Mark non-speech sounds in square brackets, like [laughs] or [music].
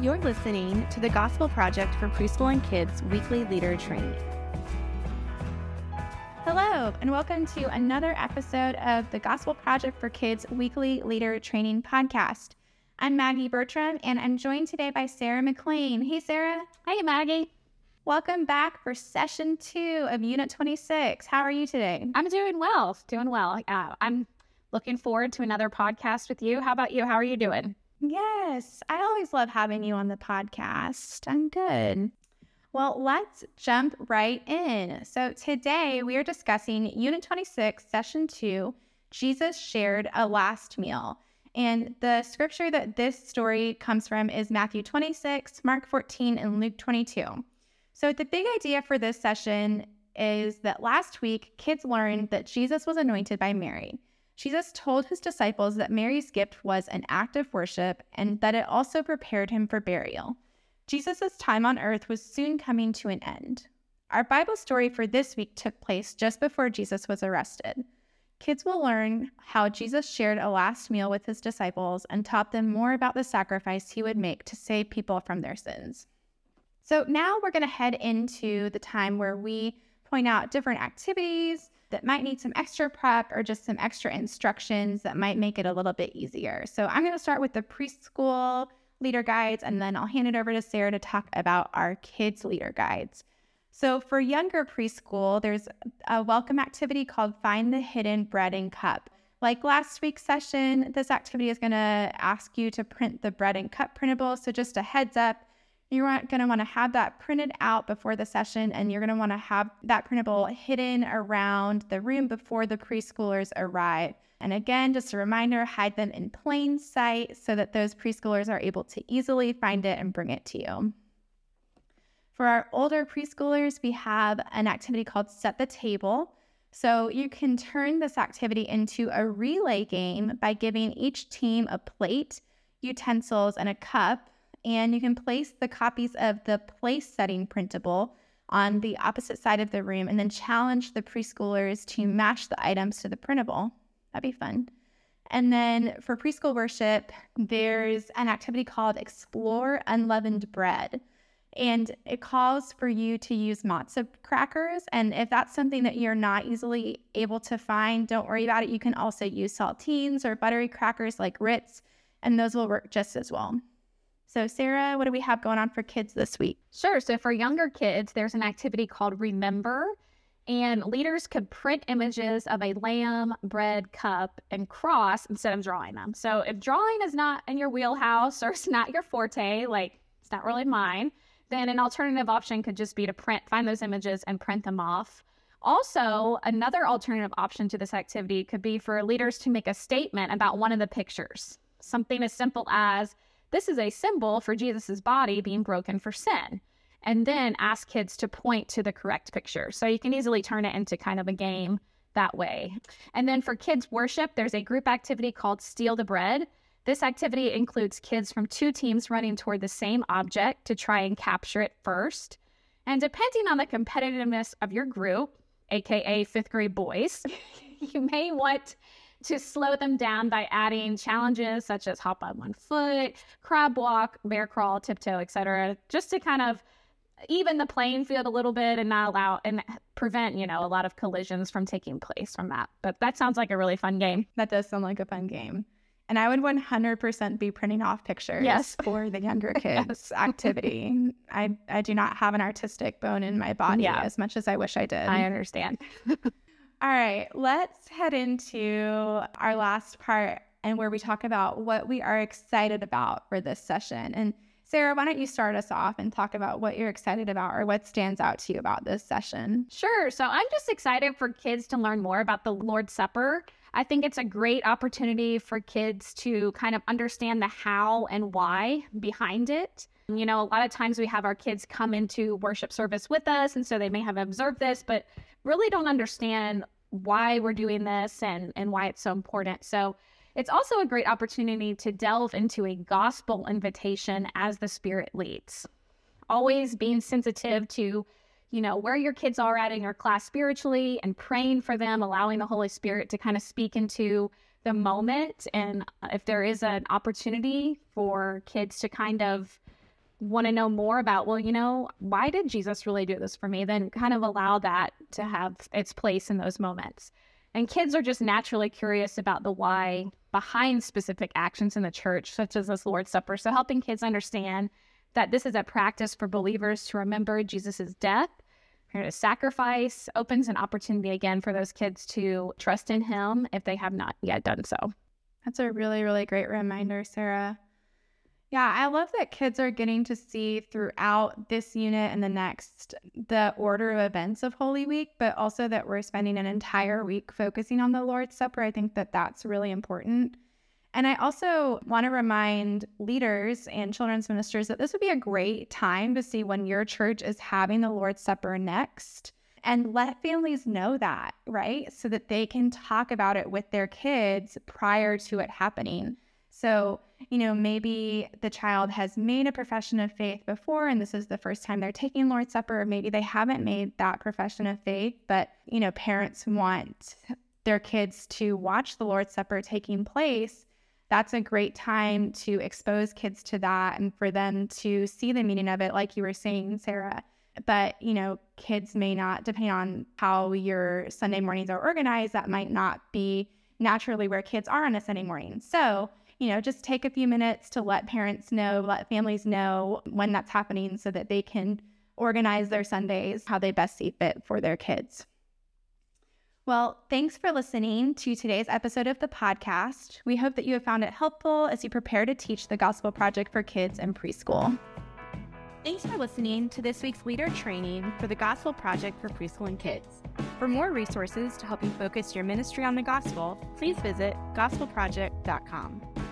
You're listening to the Gospel Project for Preschool and Kids weekly leader training. Hello, and welcome to another episode of the Gospel Project for Kids weekly leader training podcast. I'm Maggie Bertram, and I'm joined today by Sarah McLean. Hey, Sarah. Hey, Maggie. Welcome back for session two of Unit 26. How are you today? I'm doing well. Doing well. Uh, I'm looking forward to another podcast with you. How about you? How are you doing? Yes, I always love having you on the podcast. I'm good. Well, let's jump right in. So, today we are discussing Unit 26, Session 2 Jesus shared a last meal. And the scripture that this story comes from is Matthew 26, Mark 14, and Luke 22. So, the big idea for this session is that last week, kids learned that Jesus was anointed by Mary. Jesus told his disciples that Mary's gift was an act of worship and that it also prepared him for burial. Jesus' time on earth was soon coming to an end. Our Bible story for this week took place just before Jesus was arrested. Kids will learn how Jesus shared a last meal with his disciples and taught them more about the sacrifice he would make to save people from their sins. So now we're going to head into the time where we point out different activities, that might need some extra prep or just some extra instructions that might make it a little bit easier. So I'm going to start with the preschool leader guides and then I'll hand it over to Sarah to talk about our kids leader guides. So for younger preschool, there's a welcome activity called Find the Hidden Bread and Cup. Like last week's session, this activity is going to ask you to print the bread and cup printable. So just a heads up, you're going to want to have that printed out before the session, and you're going to want to have that printable hidden around the room before the preschoolers arrive. And again, just a reminder hide them in plain sight so that those preschoolers are able to easily find it and bring it to you. For our older preschoolers, we have an activity called Set the Table. So you can turn this activity into a relay game by giving each team a plate, utensils, and a cup and you can place the copies of the place setting printable on the opposite side of the room and then challenge the preschoolers to match the items to the printable. That'd be fun. And then for preschool worship, there's an activity called Explore Unleavened Bread. And it calls for you to use matzo crackers. And if that's something that you're not easily able to find, don't worry about it. You can also use saltines or buttery crackers like Ritz, and those will work just as well. So, Sarah, what do we have going on for kids this week? Sure. So, for younger kids, there's an activity called Remember, and leaders could print images of a lamb, bread, cup, and cross instead of drawing them. So, if drawing is not in your wheelhouse or [laughs] it's not your forte, like it's not really mine, then an alternative option could just be to print, find those images and print them off. Also, another alternative option to this activity could be for leaders to make a statement about one of the pictures. Something as simple as, this is a symbol for Jesus's body being broken for sin. And then ask kids to point to the correct picture. So you can easily turn it into kind of a game that way. And then for kids worship, there's a group activity called Steal the Bread. This activity includes kids from two teams running toward the same object to try and capture it first. And depending on the competitiveness of your group, aka fifth grade boys, [laughs] you may want to slow them down by adding challenges such as hop on one foot, crab walk, bear crawl, tiptoe, etc., just to kind of even the playing field a little bit and not allow and prevent, you know, a lot of collisions from taking place from that. But that sounds like a really fun game. That does sound like a fun game. And I would 100% be printing off pictures yes. [laughs] for the younger [laughs] kids activity. I, I do not have an artistic bone in my body yeah. as much as I wish I did. I understand. [laughs] All right, let's head into our last part and where we talk about what we are excited about for this session. And Sarah, why don't you start us off and talk about what you're excited about or what stands out to you about this session? Sure. So I'm just excited for kids to learn more about the Lord's Supper. I think it's a great opportunity for kids to kind of understand the how and why behind it. You know, a lot of times we have our kids come into worship service with us, and so they may have observed this, but really don't understand why we're doing this and, and why it's so important. So it's also a great opportunity to delve into a gospel invitation as the Spirit leads. Always being sensitive to, you know, where your kids are at in your class spiritually and praying for them, allowing the Holy Spirit to kind of speak into the moment. And if there is an opportunity for kids to kind of want to know more about, well, you know, why did Jesus really do this for me? Then kind of allow that to have its place in those moments. And kids are just naturally curious about the why behind specific actions in the church, such as this Lord's Supper. So helping kids understand that this is a practice for believers to remember Jesus' death, his sacrifice, opens an opportunity again for those kids to trust in him if they have not yet done so. That's a really, really great reminder, Sarah. Yeah, I love that kids are getting to see throughout this unit and the next the order of events of Holy Week, but also that we're spending an entire week focusing on the Lord's Supper. I think that that's really important. And I also want to remind leaders and children's ministers that this would be a great time to see when your church is having the Lord's Supper next and let families know that, right? So that they can talk about it with their kids prior to it happening. So, you know, maybe mm-hmm. the child has made a profession of faith before and this is the first time they're taking Lord's Supper, or maybe they haven't made that profession of faith, but, you know, parents want their kids to watch the Lord's Supper taking place. That's a great time to expose kids to that and for them to see the meaning of it, like you were saying, Sarah. But, you know, kids may not, depending on how your Sunday mornings are organized, that might not be naturally where kids are on a Sunday morning. So, you know, just take a few minutes to let parents know, let families know when that's happening so that they can organize their Sundays how they best see fit for their kids. Well, thanks for listening to today's episode of the podcast. We hope that you have found it helpful as you prepare to teach the Gospel Project for kids in preschool. Thanks for listening to this week's leader training for the Gospel Project for Preschool and Kids. For more resources to help you focus your ministry on the gospel, please visit gospelproject.com.